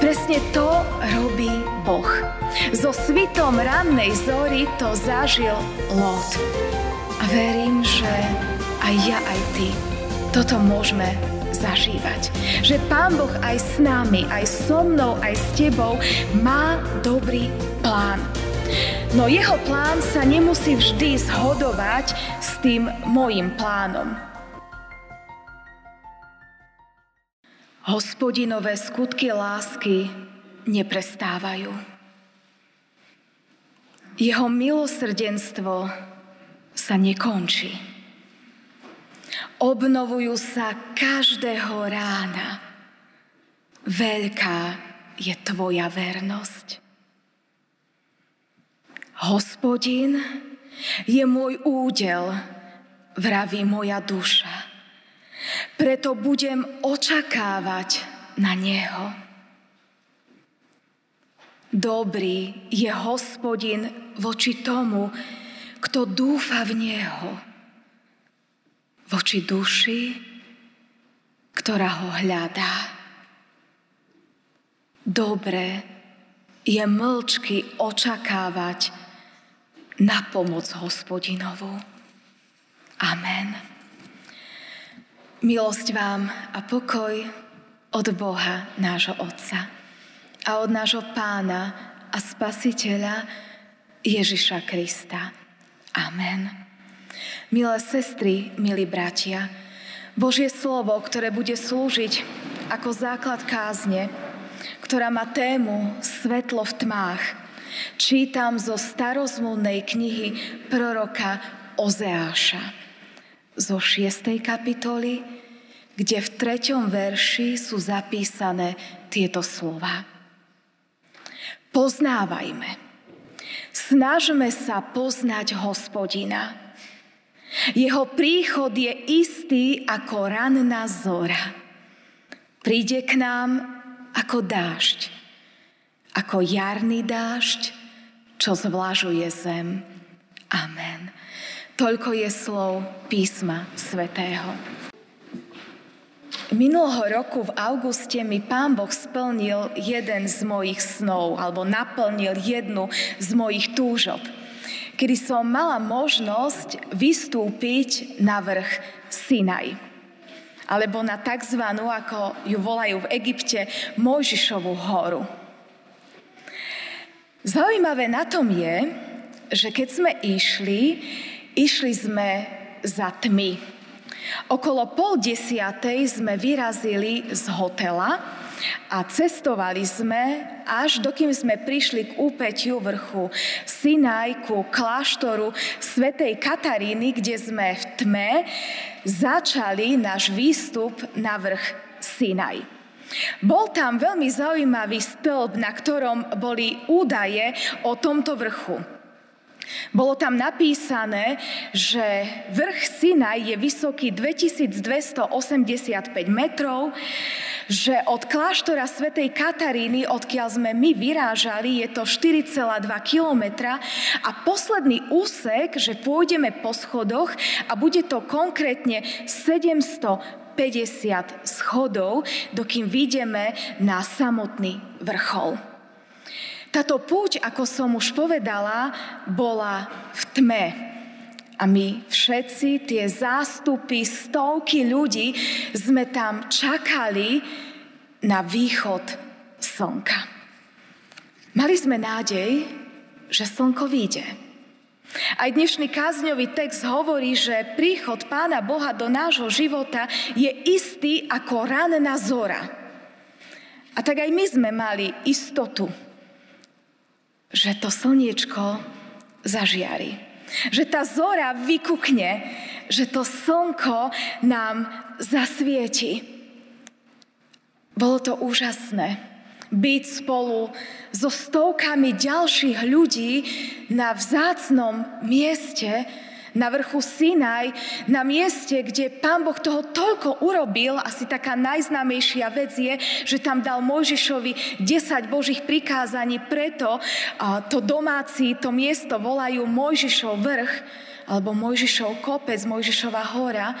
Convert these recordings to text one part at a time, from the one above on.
Presne to robí Boh. So svitom rannej zory to zažil Lot. A verím, že aj ja, aj ty toto môžeme zažívať. Že Pán Boh aj s nami, aj so mnou, aj s tebou má dobrý plán. No jeho plán sa nemusí vždy zhodovať s tým mojim plánom. Hospodinové skutky lásky neprestávajú. Jeho milosrdenstvo sa nekončí. Obnovujú sa každého rána. Veľká je tvoja vernosť. Hospodin je môj údel, vraví moja duša preto budem očakávať na Neho. Dobrý je hospodin voči tomu, kto dúfa v Neho. Voči duši, ktorá ho hľadá. Dobre je mlčky očakávať na pomoc hospodinovú. Amen. Milosť vám a pokoj od Boha, nášho Otca a od nášho Pána a Spasiteľa Ježiša Krista. Amen. Milé sestry, milí bratia, Božie slovo, ktoré bude slúžiť ako základ kázne, ktorá má tému Svetlo v tmách, čítam zo starozmúdnej knihy proroka Ozeáša zo 6. kapitoly, kde v treťom verši sú zapísané tieto slova. Poznávajme. Snažme sa poznať hospodina. Jeho príchod je istý ako ranná zora. Príde k nám ako dážď, ako jarný dážď, čo zvlažuje zem. Amen. Toľko je slov písma svätého. Minulého roku v auguste mi pán Boh splnil jeden z mojich snov, alebo naplnil jednu z mojich túžob, kedy som mala možnosť vystúpiť na vrch Sinaj alebo na tzv. ako ju volajú v Egypte, Mojžišovú horu. Zaujímavé na tom je, že keď sme išli, Išli sme za tmy. Okolo pol desiatej sme vyrazili z hotela a cestovali sme, až dokým sme prišli k úpeťu vrchu Sinaj, ku kláštoru svätej Kataríny, kde sme v tme začali náš výstup na vrch Sinaj. Bol tam veľmi zaujímavý stĺp, na ktorom boli údaje o tomto vrchu. Bolo tam napísané, že vrch Sinaj je vysoký 2285 metrov, že od kláštora svätej Kataríny, odkiaľ sme my vyrážali, je to 4,2 kilometra a posledný úsek, že pôjdeme po schodoch a bude to konkrétne 750 schodov, dokým vyjdeme na samotný vrchol. Táto púť, ako som už povedala, bola v tme. A my všetci, tie zástupy, stovky ľudí, sme tam čakali na východ slnka. Mali sme nádej, že slnko vyjde. Aj dnešný kázňový text hovorí, že príchod Pána Boha do nášho života je istý ako ranná zora. A tak aj my sme mali istotu, že to slniečko zažiari. Že tá zora vykukne, že to slnko nám zasvieti. Bolo to úžasné byť spolu so stovkami ďalších ľudí na vzácnom mieste, na vrchu Sinaj, na mieste, kde Pán Boh toho toľko urobil, asi taká najznámejšia vec je, že tam dal Mojžišovi 10 Božích prikázaní, preto to domáci, to miesto volajú Mojžišov vrch, alebo Mojžišov kopec, Mojžišová hora.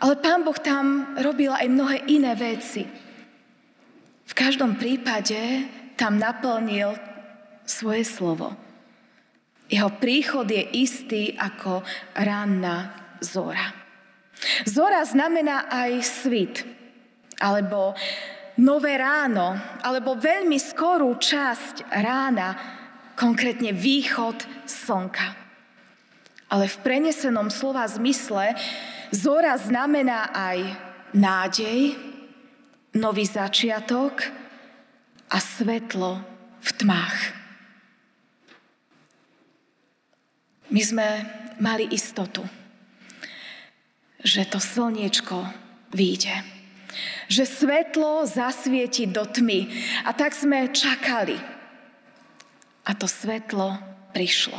Ale Pán Boh tam robil aj mnohé iné veci. V každom prípade tam naplnil svoje slovo. Jeho príchod je istý ako ranná zora. Zora znamená aj svit, alebo nové ráno, alebo veľmi skorú časť rána, konkrétne východ slnka. Ale v prenesenom slova zmysle zora znamená aj nádej, nový začiatok a svetlo v tmách. My sme mali istotu, že to slniečko vyjde. Že svetlo zasvieti do tmy. A tak sme čakali. A to svetlo prišlo.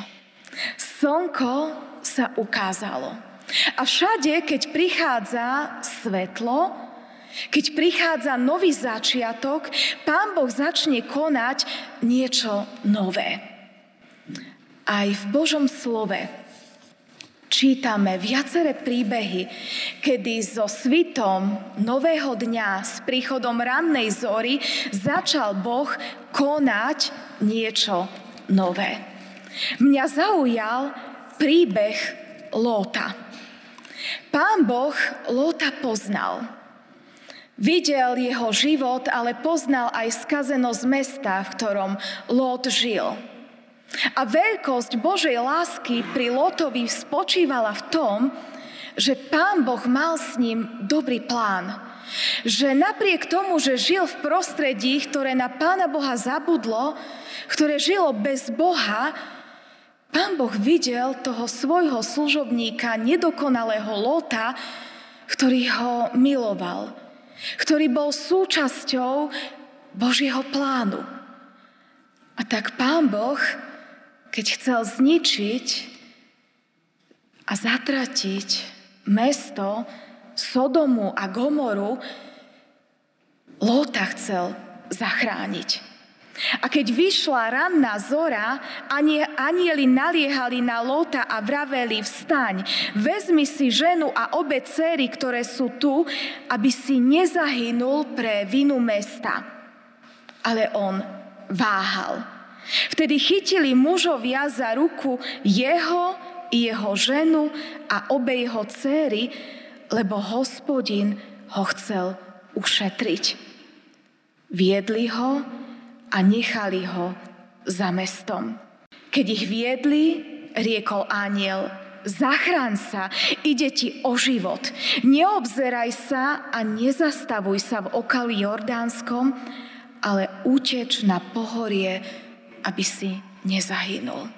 Slnko sa ukázalo. A všade, keď prichádza svetlo, keď prichádza nový začiatok, Pán Boh začne konať niečo nové. Aj v Božom slove čítame viaceré príbehy, kedy so svitom nového dňa, s príchodom rannej zory, začal Boh konať niečo nové. Mňa zaujal príbeh Lóta. Pán Boh Lóta poznal. Videl jeho život, ale poznal aj skazenosť mesta, v ktorom Lót žil. A veľkosť Božej lásky pri Lotovi spočívala v tom, že Pán Boh mal s ním dobrý plán. Že napriek tomu, že žil v prostredí, ktoré na Pána Boha zabudlo, ktoré žilo bez Boha, Pán Boh videl toho svojho služobníka, nedokonalého Lota, ktorý ho miloval, ktorý bol súčasťou Božieho plánu. A tak Pán Boh keď chcel zničiť a zatratiť mesto Sodomu a Gomoru, Lóta chcel zachrániť. A keď vyšla ranná zora, anieli naliehali na Lóta a vraveli, vstaň, vezmi si ženu a obe céry, ktoré sú tu, aby si nezahynul pre vinu mesta. Ale on váhal. Vtedy chytili mužovia za ruku jeho i jeho ženu a obe jeho céry, lebo hospodin ho chcel ušetriť. Viedli ho a nechali ho za mestom. Keď ich viedli, riekol aniel, zachráň sa, ide ti o život. Neobzeraj sa a nezastavuj sa v okolí Jordánskom, ale uteč na pohorie aby si nezahynul.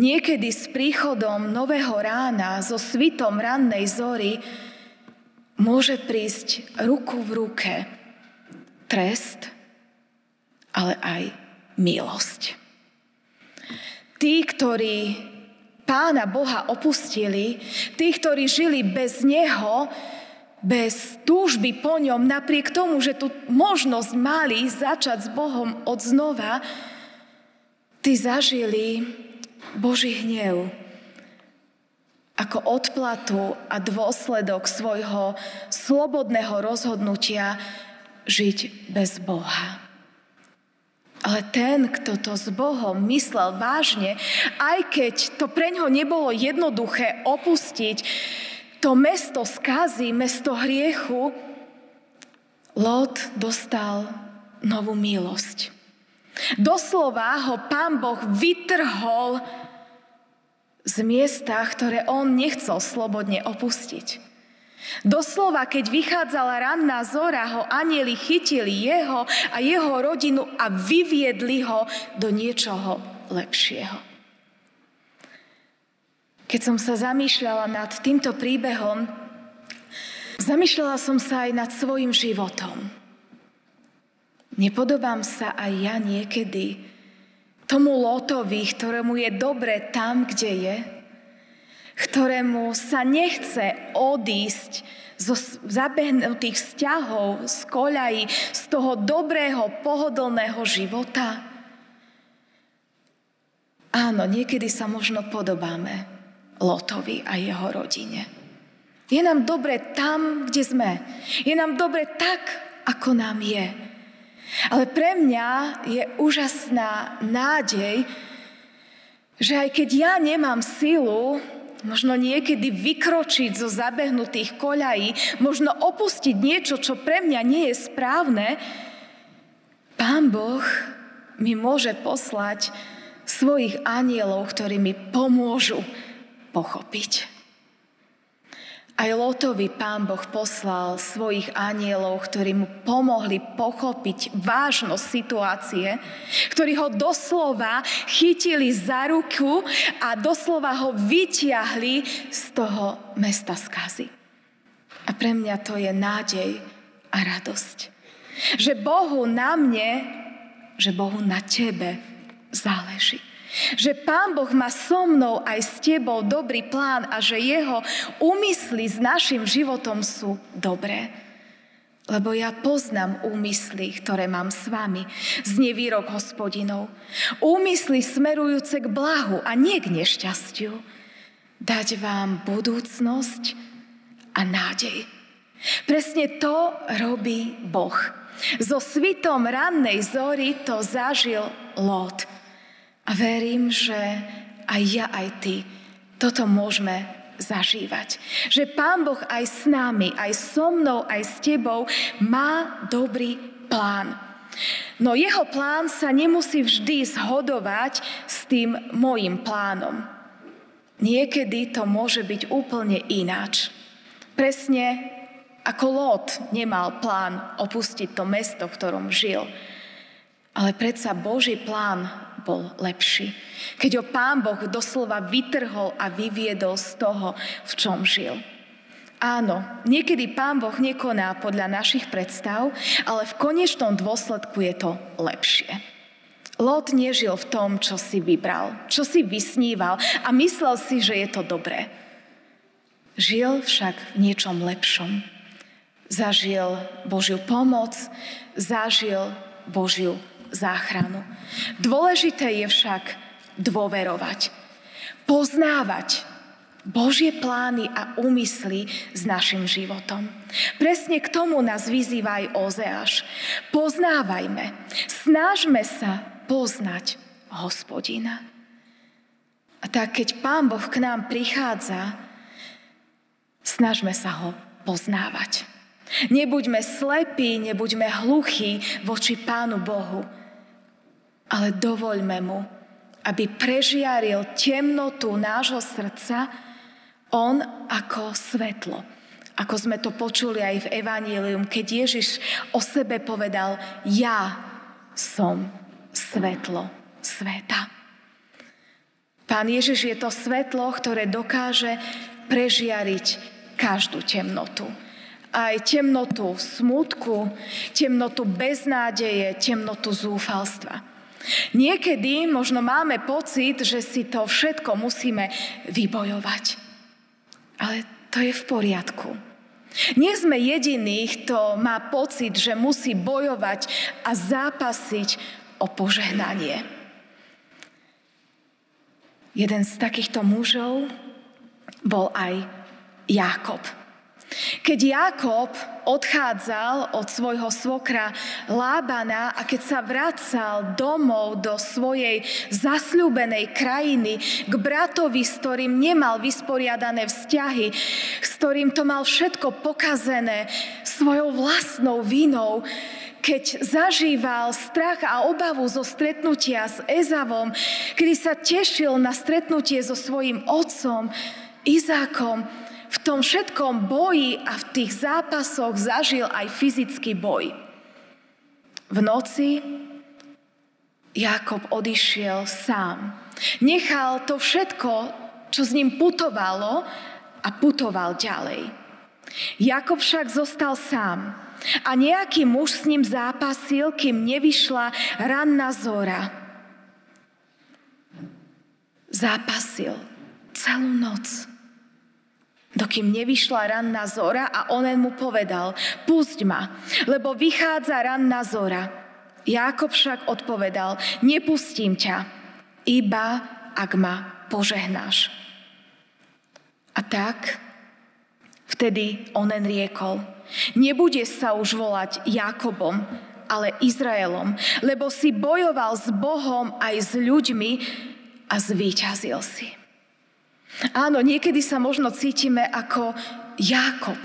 Niekedy s príchodom nového rána, so svitom rannej zory, môže prísť ruku v ruke trest, ale aj milosť. Tí, ktorí pána Boha opustili, tí, ktorí žili bez Neho, bez túžby po ňom, napriek tomu, že tu možnosť mali začať s Bohom od znova, ty zažili Boží hnev ako odplatu a dôsledok svojho slobodného rozhodnutia žiť bez Boha. Ale ten, kto to s Bohom myslel vážne, aj keď to pre ňo nebolo jednoduché opustiť to mesto skazy, mesto hriechu, Lot dostal novú milosť. Doslova ho pán Boh vytrhol z miesta, ktoré on nechcel slobodne opustiť. Doslova, keď vychádzala ranná zora, ho anieli chytili jeho a jeho rodinu a vyviedli ho do niečoho lepšieho. Keď som sa zamýšľala nad týmto príbehom, zamýšľala som sa aj nad svojim životom. Nepodobám sa aj ja niekedy tomu Lotovi, ktorému je dobre tam, kde je, ktorému sa nechce odísť zo zabehnutých vzťahov, z koľají, z toho dobrého, pohodlného života? Áno, niekedy sa možno podobáme. Lotovi a jeho rodine. Je nám dobre tam, kde sme. Je nám dobre tak, ako nám je. Ale pre mňa je úžasná nádej, že aj keď ja nemám silu, možno niekedy vykročiť zo zabehnutých koľají, možno opustiť niečo, čo pre mňa nie je správne, Pán Boh mi môže poslať svojich anielov, ktorí mi pomôžu pochopiť. Aj Lotovi pán Boh poslal svojich anielov, ktorí mu pomohli pochopiť vážnosť situácie, ktorí ho doslova chytili za ruku a doslova ho vytiahli z toho mesta skazy. A pre mňa to je nádej a radosť. Že Bohu na mne, že Bohu na tebe záleží. Že Pán Boh má so mnou aj s tebou dobrý plán a že jeho úmysly s našim životom sú dobré. Lebo ja poznám úmysly, ktoré mám s vami, z nevýrok hospodinov. Úmysly smerujúce k blahu a nie k nešťastiu. Dať vám budúcnosť a nádej. Presne to robí Boh. So svitom rannej zory to zažil Lot. A verím, že aj ja, aj ty toto môžeme zažívať. Že Pán Boh aj s nami, aj so mnou, aj s tebou má dobrý plán. No jeho plán sa nemusí vždy zhodovať s tým môjim plánom. Niekedy to môže byť úplne ináč. Presne ako Lot nemal plán opustiť to mesto, v ktorom žil. Ale predsa Boží plán bol lepší. Keď ho pán Boh doslova vytrhol a vyviedol z toho, v čom žil. Áno, niekedy pán Boh nekoná podľa našich predstav, ale v konečnom dôsledku je to lepšie. Lot nežil v tom, čo si vybral, čo si vysníval a myslel si, že je to dobré. Žil však v niečom lepšom. Zažil Božiu pomoc, zažil Božiu záchranu. Dôležité je však dôverovať, poznávať Božie plány a úmysly s našim životom. Presne k tomu nás vyzýva aj Ozeáš. Poznávajme, snažme sa poznať hospodina. A tak, keď Pán Boh k nám prichádza, snažme sa ho poznávať. Nebuďme slepí, nebuďme hluchí voči Pánu Bohu, ale dovoľme mu, aby prežiaril temnotu nášho srdca, on ako svetlo. Ako sme to počuli aj v Evangelium, keď Ježiš o sebe povedal, ja som svetlo sveta. Pán Ježiš je to svetlo, ktoré dokáže prežiariť každú temnotu. Aj temnotu smutku, temnotu beznádeje, temnotu zúfalstva. Niekedy možno máme pocit, že si to všetko musíme vybojovať. Ale to je v poriadku. Nie sme jediní, kto má pocit, že musí bojovať a zápasiť o požehnanie. Jeden z takýchto mužov bol aj Jákob. Keď Jakob odchádzal od svojho svokra Lábana a keď sa vracal domov do svojej zasľúbenej krajiny k bratovi, s ktorým nemal vysporiadané vzťahy, s ktorým to mal všetko pokazené svojou vlastnou vinou, keď zažíval strach a obavu zo stretnutia s Ezavom, kedy sa tešil na stretnutie so svojim otcom Izákom, v tom všetkom boji a v tých zápasoch zažil aj fyzický boj. V noci Jakob odišiel sám. Nechal to všetko, čo s ním putovalo a putoval ďalej. Jakob však zostal sám a nejaký muž s ním zápasil, kým nevyšla ranná zora. Zápasil celú noc dokým nevyšla ranná zora a onen mu povedal, pusť ma, lebo vychádza ranná zora. Jákob však odpovedal, nepustím ťa, iba ak ma požehnáš. A tak vtedy onen riekol, nebude sa už volať Jakobom, ale Izraelom, lebo si bojoval s Bohom aj s ľuďmi a zvíťazil si. Áno, niekedy sa možno cítime ako Jákob.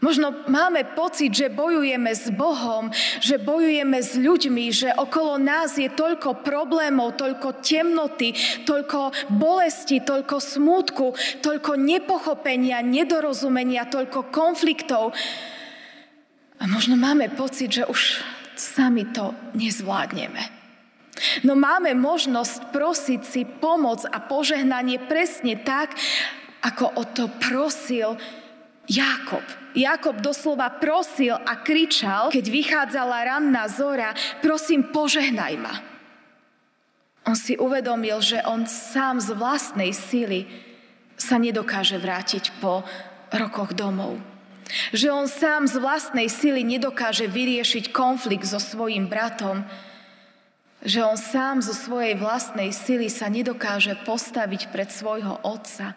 Možno máme pocit, že bojujeme s Bohom, že bojujeme s ľuďmi, že okolo nás je toľko problémov, toľko temnoty, toľko bolesti, toľko smútku, toľko nepochopenia, nedorozumenia, toľko konfliktov. A možno máme pocit, že už sami to nezvládneme. No máme možnosť prosiť si pomoc a požehnanie presne tak, ako o to prosil Jakob. Jakob doslova prosil a kričal, keď vychádzala ranná zora, prosím, požehnaj ma. On si uvedomil, že on sám z vlastnej sily sa nedokáže vrátiť po rokoch domov. Že on sám z vlastnej sily nedokáže vyriešiť konflikt so svojím bratom, že on sám zo svojej vlastnej sily sa nedokáže postaviť pred svojho otca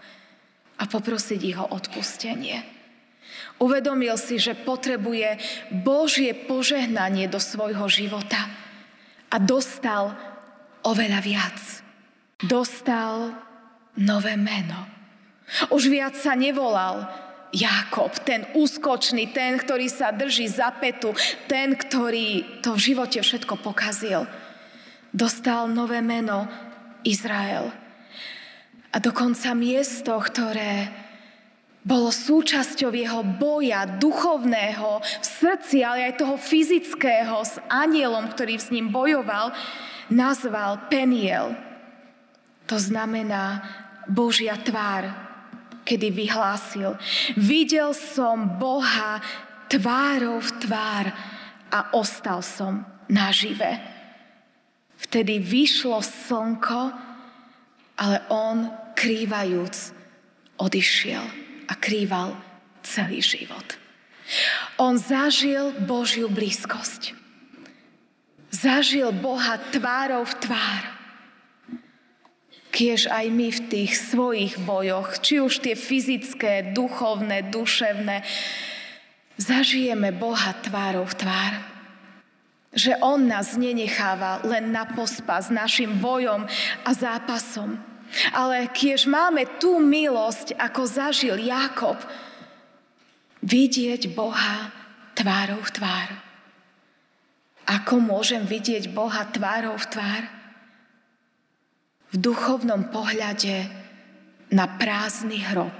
a poprosiť jeho odpustenie. Uvedomil si, že potrebuje Božie požehnanie do svojho života a dostal oveľa viac. Dostal nové meno. Už viac sa nevolal Jakob, ten úskočný, ten, ktorý sa drží za petu, ten, ktorý to v živote všetko pokazil dostal nové meno Izrael. A dokonca miesto, ktoré bolo súčasťou jeho boja duchovného v srdci, ale aj toho fyzického s anielom, ktorý s ním bojoval, nazval Peniel. To znamená Božia tvár, kedy vyhlásil, videl som Boha tvárov v tvár a ostal som nažive. Vtedy vyšlo slnko, ale on krývajúc odišiel a krýval celý život. On zažil Božiu blízkosť. Zažil Boha tvárov v tvár. Kiež aj my v tých svojich bojoch, či už tie fyzické, duchovné, duševné, zažijeme Boha tvárov v tvár že On nás nenecháva len na pospa s našim bojom a zápasom. Ale kiež máme tú milosť, ako zažil Jakob, vidieť Boha tvárou v tvár. Ako môžem vidieť Boha tvárou v tvár? V duchovnom pohľade na prázdny hrob.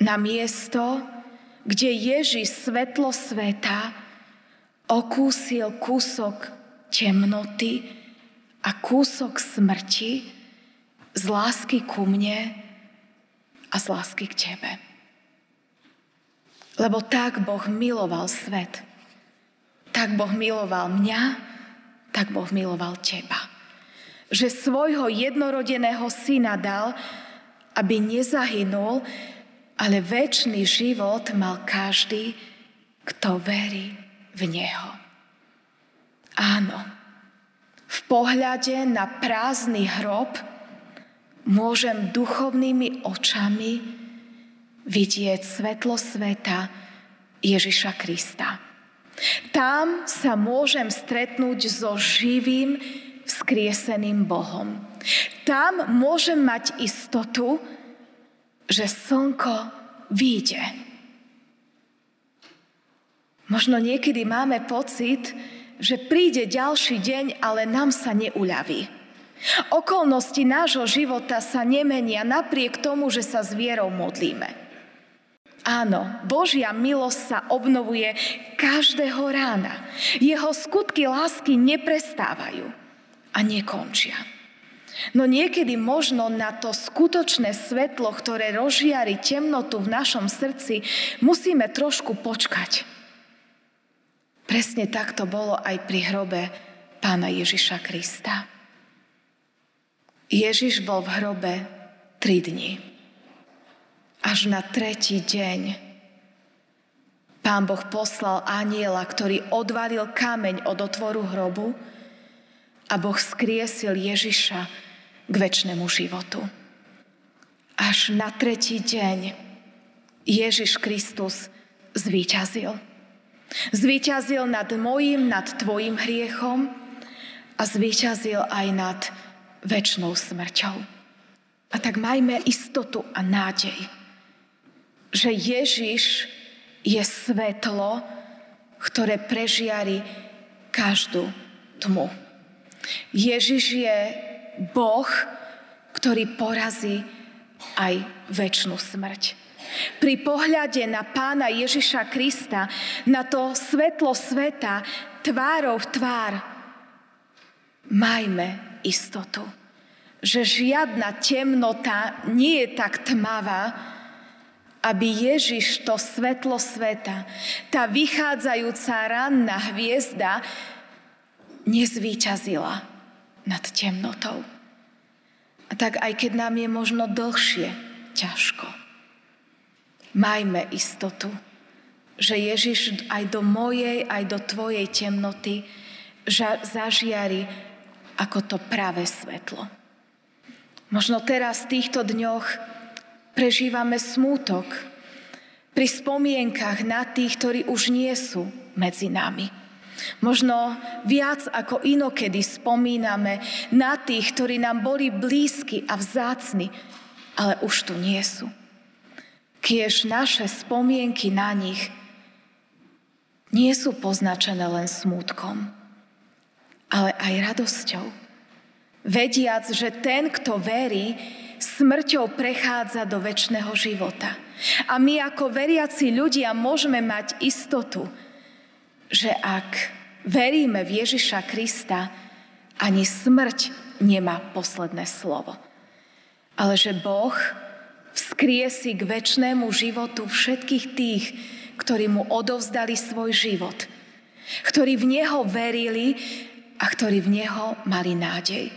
Na miesto, kde Ježiš svetlo sveta okúsil kúsok temnoty a kúsok smrti z lásky ku mne a z lásky k tebe. Lebo tak Boh miloval svet. Tak Boh miloval mňa, tak Boh miloval teba. Že svojho jednorodeného syna dal, aby nezahynul, ale väčší život mal každý, kto verí v Neho. Áno, v pohľade na prázdny hrob môžem duchovnými očami vidieť svetlo sveta Ježiša Krista. Tam sa môžem stretnúť so živým, vzkrieseným Bohom. Tam môžem mať istotu, že slnko vyjde Možno niekedy máme pocit, že príde ďalší deň, ale nám sa neuľaví. Okolnosti nášho života sa nemenia napriek tomu, že sa s vierou modlíme. Áno, Božia milosť sa obnovuje každého rána. Jeho skutky lásky neprestávajú a nekončia. No niekedy možno na to skutočné svetlo, ktoré rozžiari temnotu v našom srdci, musíme trošku počkať Presne tak to bolo aj pri hrobe pána Ježiša Krista. Ježiš bol v hrobe tri dni. Až na tretí deň pán Boh poslal aniela, ktorý odvalil kameň od otvoru hrobu a Boh skriesil Ježiša k väčšnému životu. Až na tretí deň Ježiš Kristus zvíťazil. Zvíťazil nad mojim, nad tvojim hriechom a zvíťazil aj nad väčšnou smrťou. A tak majme istotu a nádej, že Ježiš je svetlo, ktoré prežiari každú tmu. Ježiš je Boh, ktorý porazí aj väčšinu smrť. Pri pohľade na pána Ježiša Krista, na to svetlo sveta, tvárov v tvár, majme istotu, že žiadna temnota nie je tak tmavá, aby Ježiš to svetlo sveta, tá vychádzajúca ranná hviezda, nezvýťazila nad temnotou. A tak aj keď nám je možno dlhšie, ťažko, majme istotu, že Ježiš aj do mojej, aj do tvojej temnoty zažiari ako to pravé svetlo. Možno teraz v týchto dňoch prežívame smútok pri spomienkach na tých, ktorí už nie sú medzi nami. Možno viac ako inokedy spomíname na tých, ktorí nám boli blízki a vzácni, ale už tu nie sú. Kiež naše spomienky na nich nie sú poznačené len smútkom, ale aj radosťou. Vediac, že ten, kto verí, smrťou prechádza do väčšného života. A my ako veriaci ľudia môžeme mať istotu, že ak veríme v Ježiša Krista, ani smrť nemá posledné slovo. Ale že Boh vzkriesi k väčšnému životu všetkých tých, ktorí mu odovzdali svoj život, ktorí v Neho verili a ktorí v Neho mali nádej.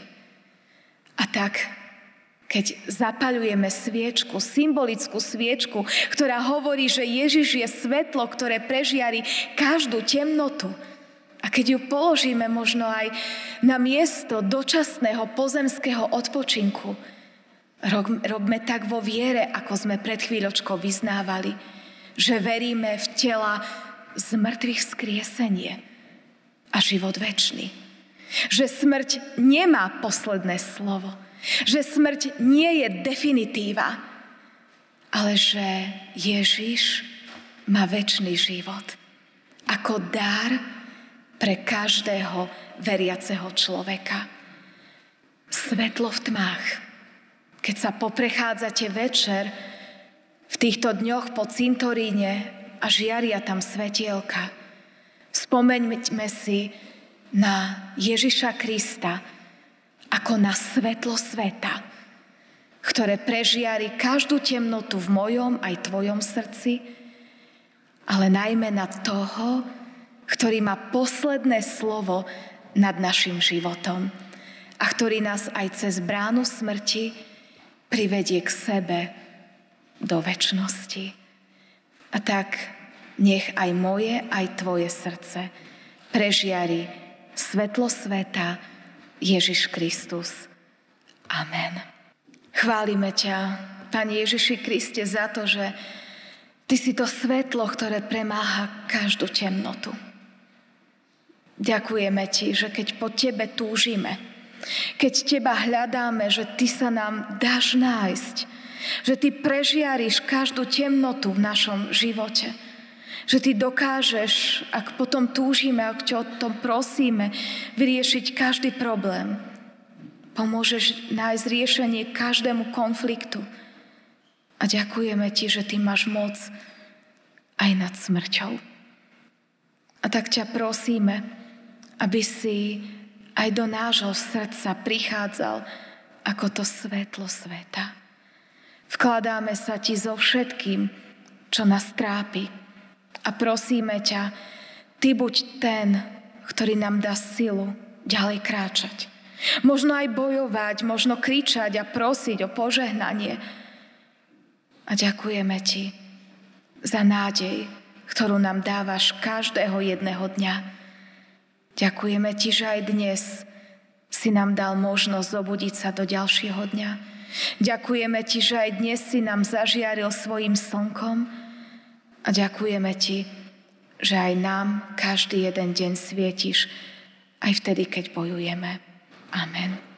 A tak keď zapaľujeme sviečku, symbolickú sviečku, ktorá hovorí, že Ježiš je svetlo, ktoré prežiari každú temnotu. A keď ju položíme možno aj na miesto dočasného pozemského odpočinku, robme tak vo viere, ako sme pred chvíľočkou vyznávali, že veríme v tela z mŕtvych skriesenie a život väčší. Že smrť nemá posledné slovo že smrť nie je definitíva, ale že Ježiš má väčší život ako dar pre každého veriaceho človeka. Svetlo v tmách. Keď sa poprechádzate večer v týchto dňoch po cintoríne a žiaria tam svetielka, spomeňme si na Ježiša Krista, ako na svetlo sveta, ktoré prežiari každú temnotu v mojom aj tvojom srdci, ale najmä na toho, ktorý má posledné slovo nad našim životom a ktorý nás aj cez bránu smrti privedie k sebe do väčšnosti. A tak nech aj moje, aj tvoje srdce prežiari svetlo sveta, Ježiš Kristus. Amen. Chválime ťa, Pane Ježiši Kriste, za to, že Ty si to svetlo, ktoré premáha každú temnotu. Ďakujeme Ti, že keď po Tebe túžime, keď Teba hľadáme, že Ty sa nám dáš nájsť, že Ty prežiariš každú temnotu v našom živote, že Ty dokážeš, ak potom túžime, ak ťa o tom prosíme, vyriešiť každý problém. Pomôžeš nájsť riešenie každému konfliktu. A ďakujeme Ti, že Ty máš moc aj nad smrťou. A tak ťa prosíme, aby si aj do nášho srdca prichádzal ako to svetlo sveta. Vkladáme sa Ti so všetkým, čo nás trápi, a prosíme ťa, Ty buď ten, ktorý nám dá silu ďalej kráčať. Možno aj bojovať, možno kričať a prosiť o požehnanie. A ďakujeme Ti za nádej, ktorú nám dávaš každého jedného dňa. Ďakujeme Ti, že aj dnes si nám dal možnosť zobudiť sa do ďalšieho dňa. Ďakujeme Ti, že aj dnes si nám zažiaril svojim slnkom a ďakujeme Ti, že aj nám každý jeden deň svietiš, aj vtedy, keď bojujeme. Amen.